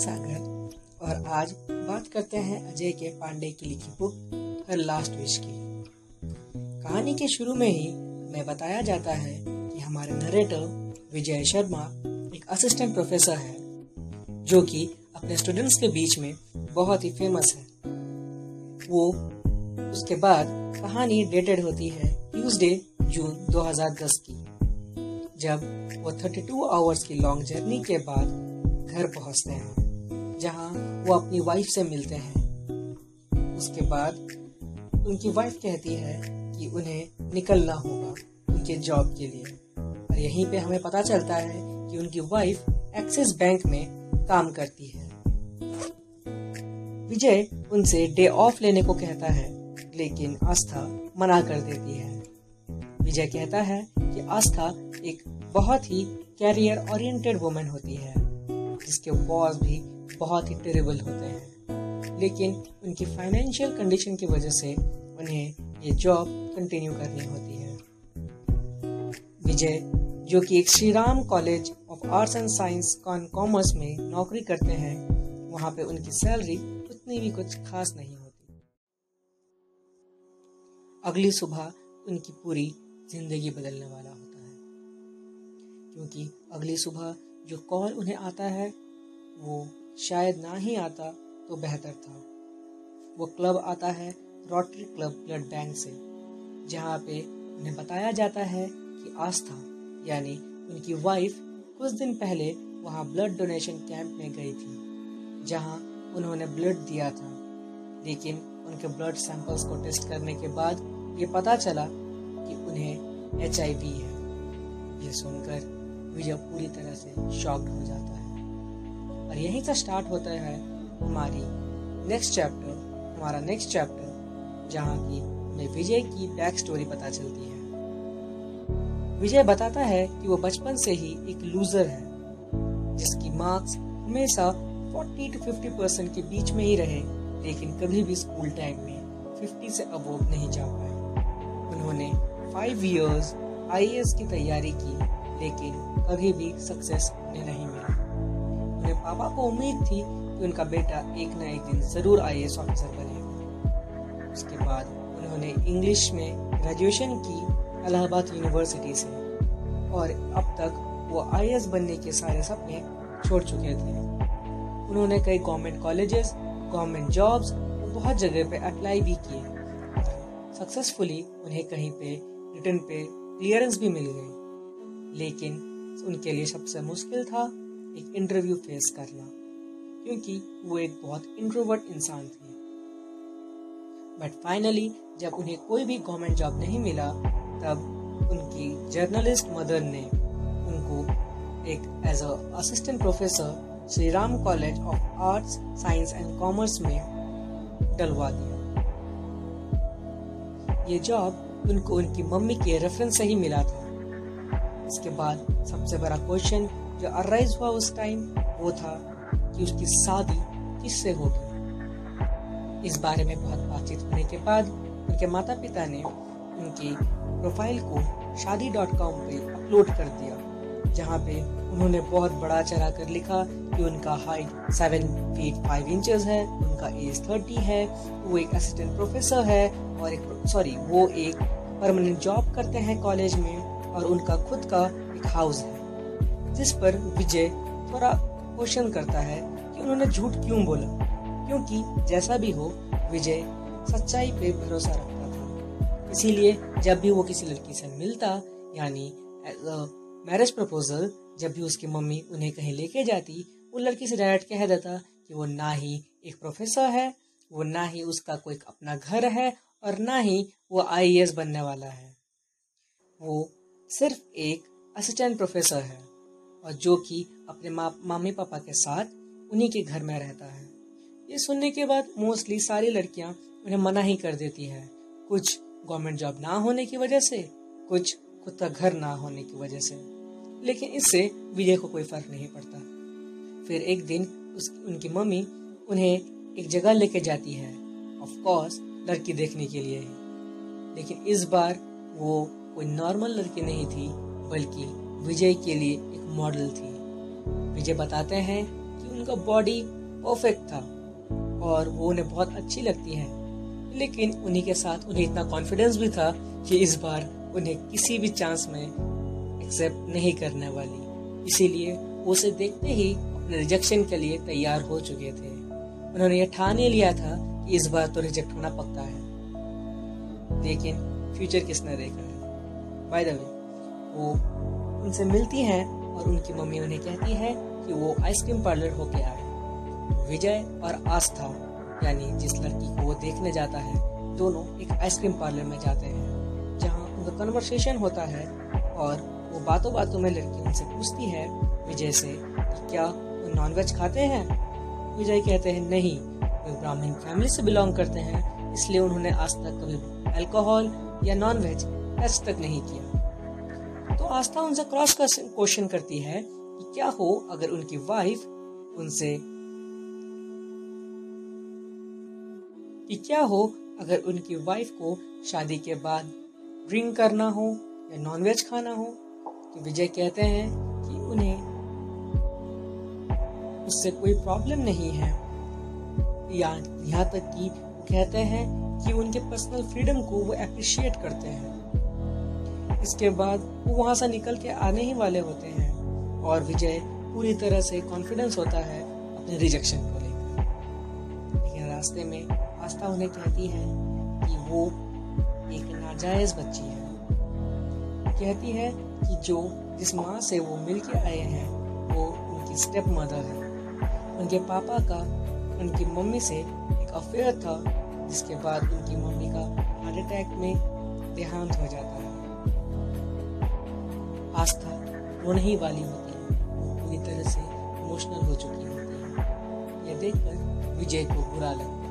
सागर। और आज बात करते हैं अजय के पांडे की लिखी बुक हर लास्ट विश की। कहानी के शुरू में ही हमें बताया जाता है कि हमारे नरेटर विजय शर्मा एक असिस्टेंट प्रोफेसर है, जो कि अपने स्टूडेंट्स के बीच में बहुत ही फ़ेमस है। वो उसके बाद कहानी डेटेड होती है ट्यूसडे जून 2010 की, जब वो 32 आवर्स की लॉन्ग जर्नी के बाद घर पहुँचते हैं। जहाँ वो अपनी वाइफ से मिलते हैं। उसके बाद उनकी वाइफ कहती है कि उन्हें निकलना होगा उनके जॉब के लिए। और यहीं पे हमें पता चलता है कि उनकी वाइफ एक्सिस बैंक में काम करती है। विजय उनसे डे ऑफ़ लेने को कहता है, लेकिन आस्था मना कर देती है। विजय कहता है कि आस्था एक बहुत ही कैरियर ओरिएंटेड वुमेन होती है, जिसके बॉस भी बहुत ही टेरेबल होते हैं। लेकिन उनकी फाइनेंशियल कंडीशन की वजह से उन्हें ये जॉब कंटिन्यू करनी होती है। विजय, जो कि एक Shri Ram College of Arts and Science con Commerce में नौकरी करते हैं, वहाँ पे उनकी सैलरी उतनी भी कुछ खास नहीं होती। अगली सुबह उनकी पूरी ज़िंदगी बदलने वाला होता है। क्योंकि अगली सुबह जो कॉल उन्हें आता है, वो शायद ना ही आता तो बेहतर था। वो क्लब आता है रोटरी क्लब ब्लड बैंक से, जहाँ पे उन्हें बताया जाता है कि आस्था, यानी उनकी वाइफ कुछ दिन पहले वहाँ ब्लड डोनेशन कैंप में गई थी, जहाँ उन्होंने ब्लड दिया था। लेकिन उनके ब्लड सैंपल्स को टेस्ट करने के बाद ये पता चला कि उन्हें एचआईवी है। ये सुनकर विजय पूरी तरह से शॉक्ड हो जाता और यहीं से स्टार्ट होता है हमारी नेक्स्ट चैप्टर हमारा नेक्स्ट चैप्टर जहाँ की हमें विजय की बैक स्टोरी पता चलती है। विजय बताता है कि वो बचपन से ही एक लूजर है, जिसकी मार्क्स हमेशा 40 टू 50 परसेंट के बीच में ही रहे, लेकिन कभी भी स्कूल टाइम में 50 से अबोव नहीं जा पाए। उन्होंने फाइव इयर्स आईएएस की तैयारी की, लेकिन कभी भी सक्सेस नहीं उन्हें पापा को उम्मीद थी कि उनका बेटा एक न एक दिन ज़रूर आईएएस ऑफिसर बनेगा उसके बाद उन्होंने इंग्लिश में ग्रेजुएशन की इलाहाबाद यूनिवर्सिटी से। और अब तक वो आईएएस बनने के सारे सपने छोड़ चुके थे। उन्होंने कई गवर्नमेंट कॉलेजेस गवर्नमेंट जॉब्स और बहुत जगह पे अप्लाई भी किए। सक्सेसफुली उन्हें कहीं पे रिटर्न पे क्लियरेंस भी मिल गई। लेकिन उनके लिए सबसे मुश्किल था एक इंटरव्यू फेस करना। क्योंकि वो एक बहुत इंट्रोवर्ट इंसान थे। बट फाइनली जब उन्हें कोई भी गवर्नमेंट जॉब नहीं मिला, तब उनकी जर्नलिस्ट मदर ने उनको एक as assistant professor Shri Ram College of Arts Science and Commerce में डलवा दिया। ये जॉब उनको उनकी मम्मी के रेफरेंस से ही मिला था। इसके बाद सबसे बड़ा क्वेश्चन जो अराइज हुआ उस टाइम वो था कि उसकी शादी किससे होगी। इस बारे में बहुत बातचीत होने के बाद उनके माता पिता ने उनकी प्रोफ़ाइल को शादी डॉट कॉम पर अपलोड कर दिया, जहाँ पे उन्होंने बहुत बड़ा चढ़ा कर लिखा कि उनका height seven feet five inches है, उनका एज थर्टी है, वो एक असिस्टेंट प्रोफेसर है और एक सॉरी वो एक परमानेंट जॉब करते हैं कॉलेज में और उनका खुद का एक हाउस है। जिस पर विजय थोड़ा क्वेश्चन करता है कि उन्होंने झूठ क्यों बोला? क्योंकि जैसा भी हो, विजय सच्चाई पे भरोसा रखता था। इसीलिए जब भी वो किसी लड़की से मिलता, यानी मैरिज प्रपोजल जब भी उसकी मम्मी उन्हें कहीं लेके जाती, वो लड़की से डायरेक्ट कह देता कि वो ना ही एक प्रोफेसर है, वो ना ही उसका कोई अपना घर है, और ना ही वो आईएएस बनने वाला है। वो सिर्फ़ एक असिस्टेंट प्रोफेसर है। और जो कि अपने मा, मामी पापा के साथ उन्हीं के घर में रहता है। ये सुनने के बाद मोस्टली सारी लड़कियाँ उन्हें मना ही कर देती है। कुछ गवर्नमेंट जॉब ना होने की वजह से कुछ खुद का घर ना होने की वजह से। लेकिन इससे विजय को कोई फ़र्क नहीं पड़ता। फिर एक दिन उस उनकी मम्मी उन्हें एक जगह लेके जाती है ऑफ़ कोर्स लड़की देखने के लिए। लेकिन इस बार वो कोई नॉर्मल लड़की नहीं थी बल्कि विजय के लिए एक मॉडल थी। विजय बताते हैं कि उनका बॉडी परफेक्ट था और वो उन्हें बहुत अच्छी लगती है। लेकिन उन्हीं के साथ उन्हें इतना कॉन्फिडेंस भी था कि इस बार उन्हें किसी भी चांस में एक्सेप्ट नहीं करने वाली। इसीलिए वो उसे देखते ही अपने रिजेक्शन के लिए तैयार हो चुके थे। उन्होंने यह ठान ही लिया था कि इस बार तो रिजेक्ट होना पक्का है। लेकिन फ्यूचर किसने देखा है? बाय द वे वो उनसे मिलती हैं और उनकी मम्मी उन्हें कहती है कि वो आइसक्रीम पार्लर होके आए। विजय और आस्था, यानी जिस लड़की को वो देखने जाता है, दोनों एक आइसक्रीम पार्लर में जाते हैं, जहाँ उनका कन्वर्सेशन होता है और वो बातों बातों में लड़की उनसे पूछती है, विजय से कि क्या वो नॉनवेज खाते हैं? विजय कहते हैं, नहीं, वे ब्राह्मण फैमिली से बिलोंग करते हैं, इसलिए उन्होंने आज तक कभी अल्कोहल या नॉनवेज टच तक नहीं किया। तो आस्था उनसे क्रॉस क्वेश्चन करती है कि क्या हो अगर उनकी वाइफ उनसे कि क्या हो अगर उनकी वाइफ को शादी के बाद ड्रिंक करना हो या नॉनवेज खाना हो? तो विजय कहते हैं कि उन्हें उससे कोई प्रॉब्लम नहीं है। या यहाँ तक कि कहते हैं कि उनके पर्सनल फ्रीडम को वो अप्रिशिएट करते हैं। इसके बाद वो वहाँ से निकल के आने ही वाले होते हैं। और विजय पूरी तरह से कॉन्फिडेंस होता है अपने रिजेक्शन को लेकर। लेकिन रास्ते में आस्था उन्हें कहती है कि वो एक नाजायज बच्ची है। कहती है कि जो जिस माँ से वो मिल के आए हैं, वो उनकी स्टेप मदर है। उनके पापा का, उनकी मम्मी से एक अफेयर था, जिसके बाद उनकी मम्मी का हार्ट अटैक में देहांत हो जाता है। आस्था रोने ही वाली होती है। पूरी तरह से इमोशनल हो चुकी होती है। यह देखकर विजय को बुरा लगता है।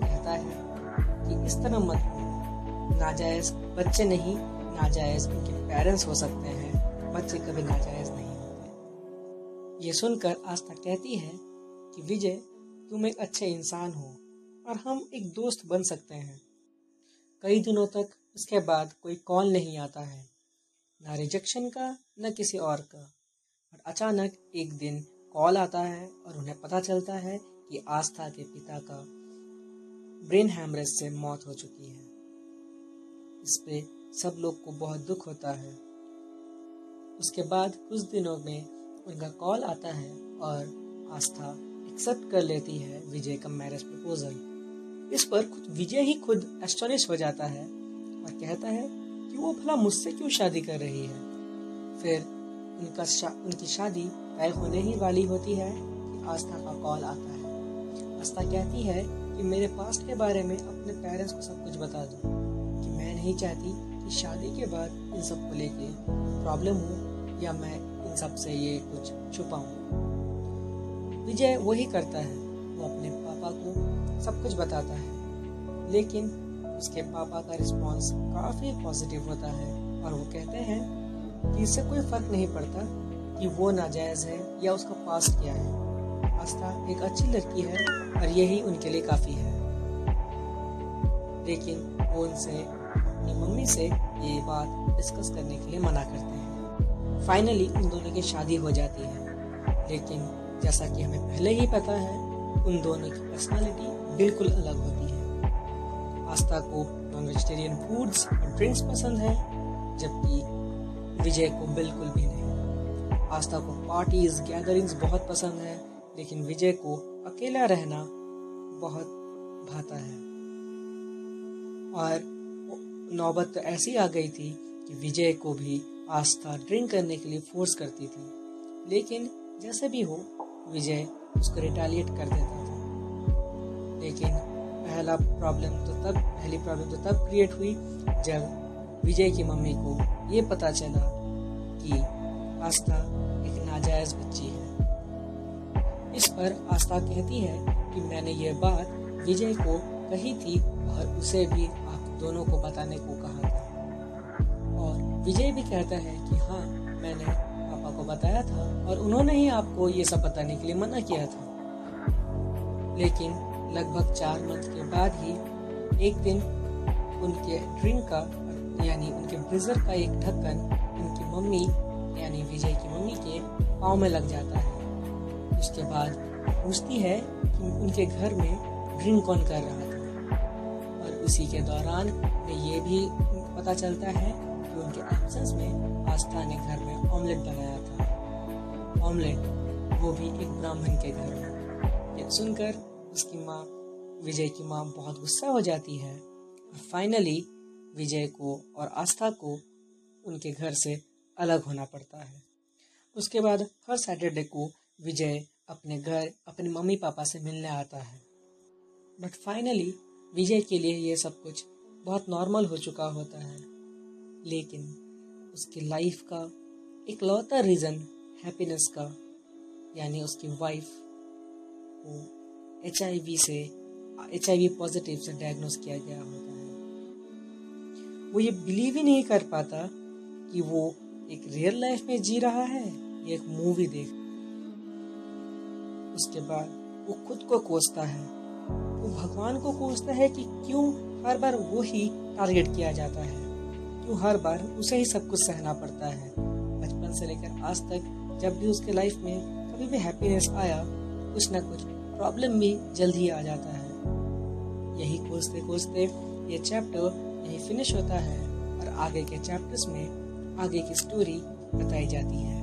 कहता है कि इस तरह मत नाजायज बच्चे नहीं, नाजायज उनके पेरेंट्स हो सकते हैं। बच्चे कभी नाजायज नहीं होते। ये सुनकर आस्था कहती है कि विजय, तुम एक अच्छे इंसान हो और हम एक दोस्त बन सकते हैं। कई दिनों तक उसके बाद कोई कॉल नहीं आता है। ना रिजेक्शन का, न किसी और का। और अचानक एक दिन कॉल आता है और उन्हें पता चलता है कि आस्था के पिता का ब्रेन हैमरेज से मौत हो चुकी है। इस पे सब लोग को बहुत दुख होता है। उसके बाद कुछ दिनों में उनका कॉल आता है और आस्था एक्सेप्ट कर लेती है विजय का मैरिज प्रपोजल इस पर खुद, विजय ही खुद एस्टोनिश हो जाता है और कहता है कि वो भला मुझसे क्यों शादी कर रही है? फिर उनका शा, उनकी शादी तय होने ही वाली होती है कि आस्था का कॉल आता है। आस्था कहती है कि मेरे पास्ट के बारे में अपने पेरेंट्स को सब कुछ बता दो कि मैं नहीं चाहती कि शादी के बाद इन सबको लेके प्रॉब्लम हो या मैं इन सबसे ये कुछ छुपाऊं। विजय वही करता है वो अपने पापा को सब कुछ बताता है लेकिन उसके पापा का रिस्पांस काफ़ी पॉजिटिव होता है। और वो कहते हैं कि इससे कोई फ़र्क नहीं पड़ता कि वो नाजायज़ है या उसका पास क्या है। आस्था एक अच्छी लड़की है और यही उनके लिए काफ़ी है। लेकिन वो उनसे, अपनी मम्मी से ये बात डिस्कस करने के लिए मना करते हैं। फाइनली उन दोनों की शादी हो जाती है। लेकिन जैसा कि हमें पहले ही पता है, उन दोनों की पर्सनालिटी बिल्कुल अलग होती है आस्था को नॉन वेजिटेरियन फूड्स और ड्रिंक्स पसंद है, जबकि विजय को बिल्कुल भी नहीं। आस्था को पार्टीज़, गैदरिंग्स बहुत पसंद है, लेकिन विजय को अकेला रहना बहुत भाता है। और नौबत तो ऐसी आ गई थी कि विजय को भी आस्था ड्रिंक करने के लिए फोर्स करती थी। लेकिन जैसे भी हो, विजय उसको रिटालिएट कर देता था। लेकिन पहला प्रॉब्लम तो तब, पहली प्रॉब्लम तो तब क्रिएट हुई जब विजय की मम्मी को ये पता चला कि आस्था एक नाजायज बच्ची है। इस पर आस्था कहती है कि मैंने ये बात विजय को कही थी और उसे भी आप दोनों को बताने को कहा था। और विजय भी कहता है कि हाँ मैंने पापा को बताया था और उन्होंने ही आपको ये सब बताने के लिए मना किया था। लेकिन लगभग चार मंथ के बाद ही एक दिन उनके ड्रिंक का, यानी उनके ब्रिजर का एक ढक्कन उनकी मम्मी, यानी विजय की मम्मी के पाँव में लग जाता है। उसके बाद पूछती है कि उनके घर में ड्रिंक कौन कर रहा था? और उसी के दौरान ये भी पता चलता है कि उनके एब्सेंस में आस्था ने घर में ऑमलेट बनाया था। ऑमलेट वो भी एक ब्राह्मण के घर में। सुनकर उसकी माँ, विजय की माँ बहुत गुस्सा हो जाती है। फाइनली विजय को और आस्था को उनके घर से अलग होना पड़ता है। उसके बाद हर सैटरडे को विजय अपने घर, अपने मम्मी पापा से मिलने आता है। बट फाइनली विजय के लिए ये सब कुछ बहुत नॉर्मल हो चुका होता है। लेकिन उसकी लाइफ का एक लौता रीज़न हैप्पीनेस का, यानी उसकी वाइफ को एचआईवी से एचआईवी पॉजिटिव से डायग्नोस किया गया होता है। वो ये बिलीव ही नहीं कर पाता कि वो एक रियल लाइफ में जी रहा है, या एक मूवी देख। उसके बाद वो खुद को कोसता है। वो भगवान को कोसता है कि क्यों हर बार वो ही टारगेट किया जाता है। क्यों हर बार उसे ही सब कुछ सहना पड़ता है। बचपन से लेकर आज तक जब भी उसके लाइफ में कभी भी हैप्पीनेस आया, कुछ ना कुछ प्रॉब्लम भी जल्द ही आ जाता है। यही खोजते खोजते ये चैप्टर यही फिनिश होता है और आगे के चैप्टर्स में आगे की स्टोरी बताई जाती है।